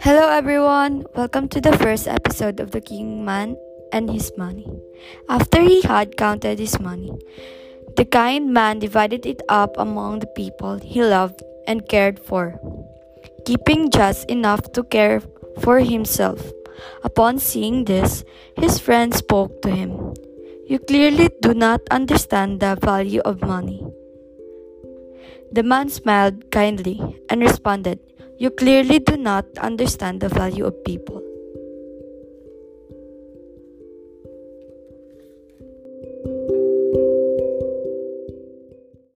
Hello, everyone. Welcome to the first episode of The King Man and His Money. After he had counted his money, the kind man divided it up among the people he loved and cared for, keeping just enough to care for himself. Upon seeing this, his friend spoke to him. You clearly do not understand the value of money. The man smiled kindly and responded, You clearly do not understand the value of people.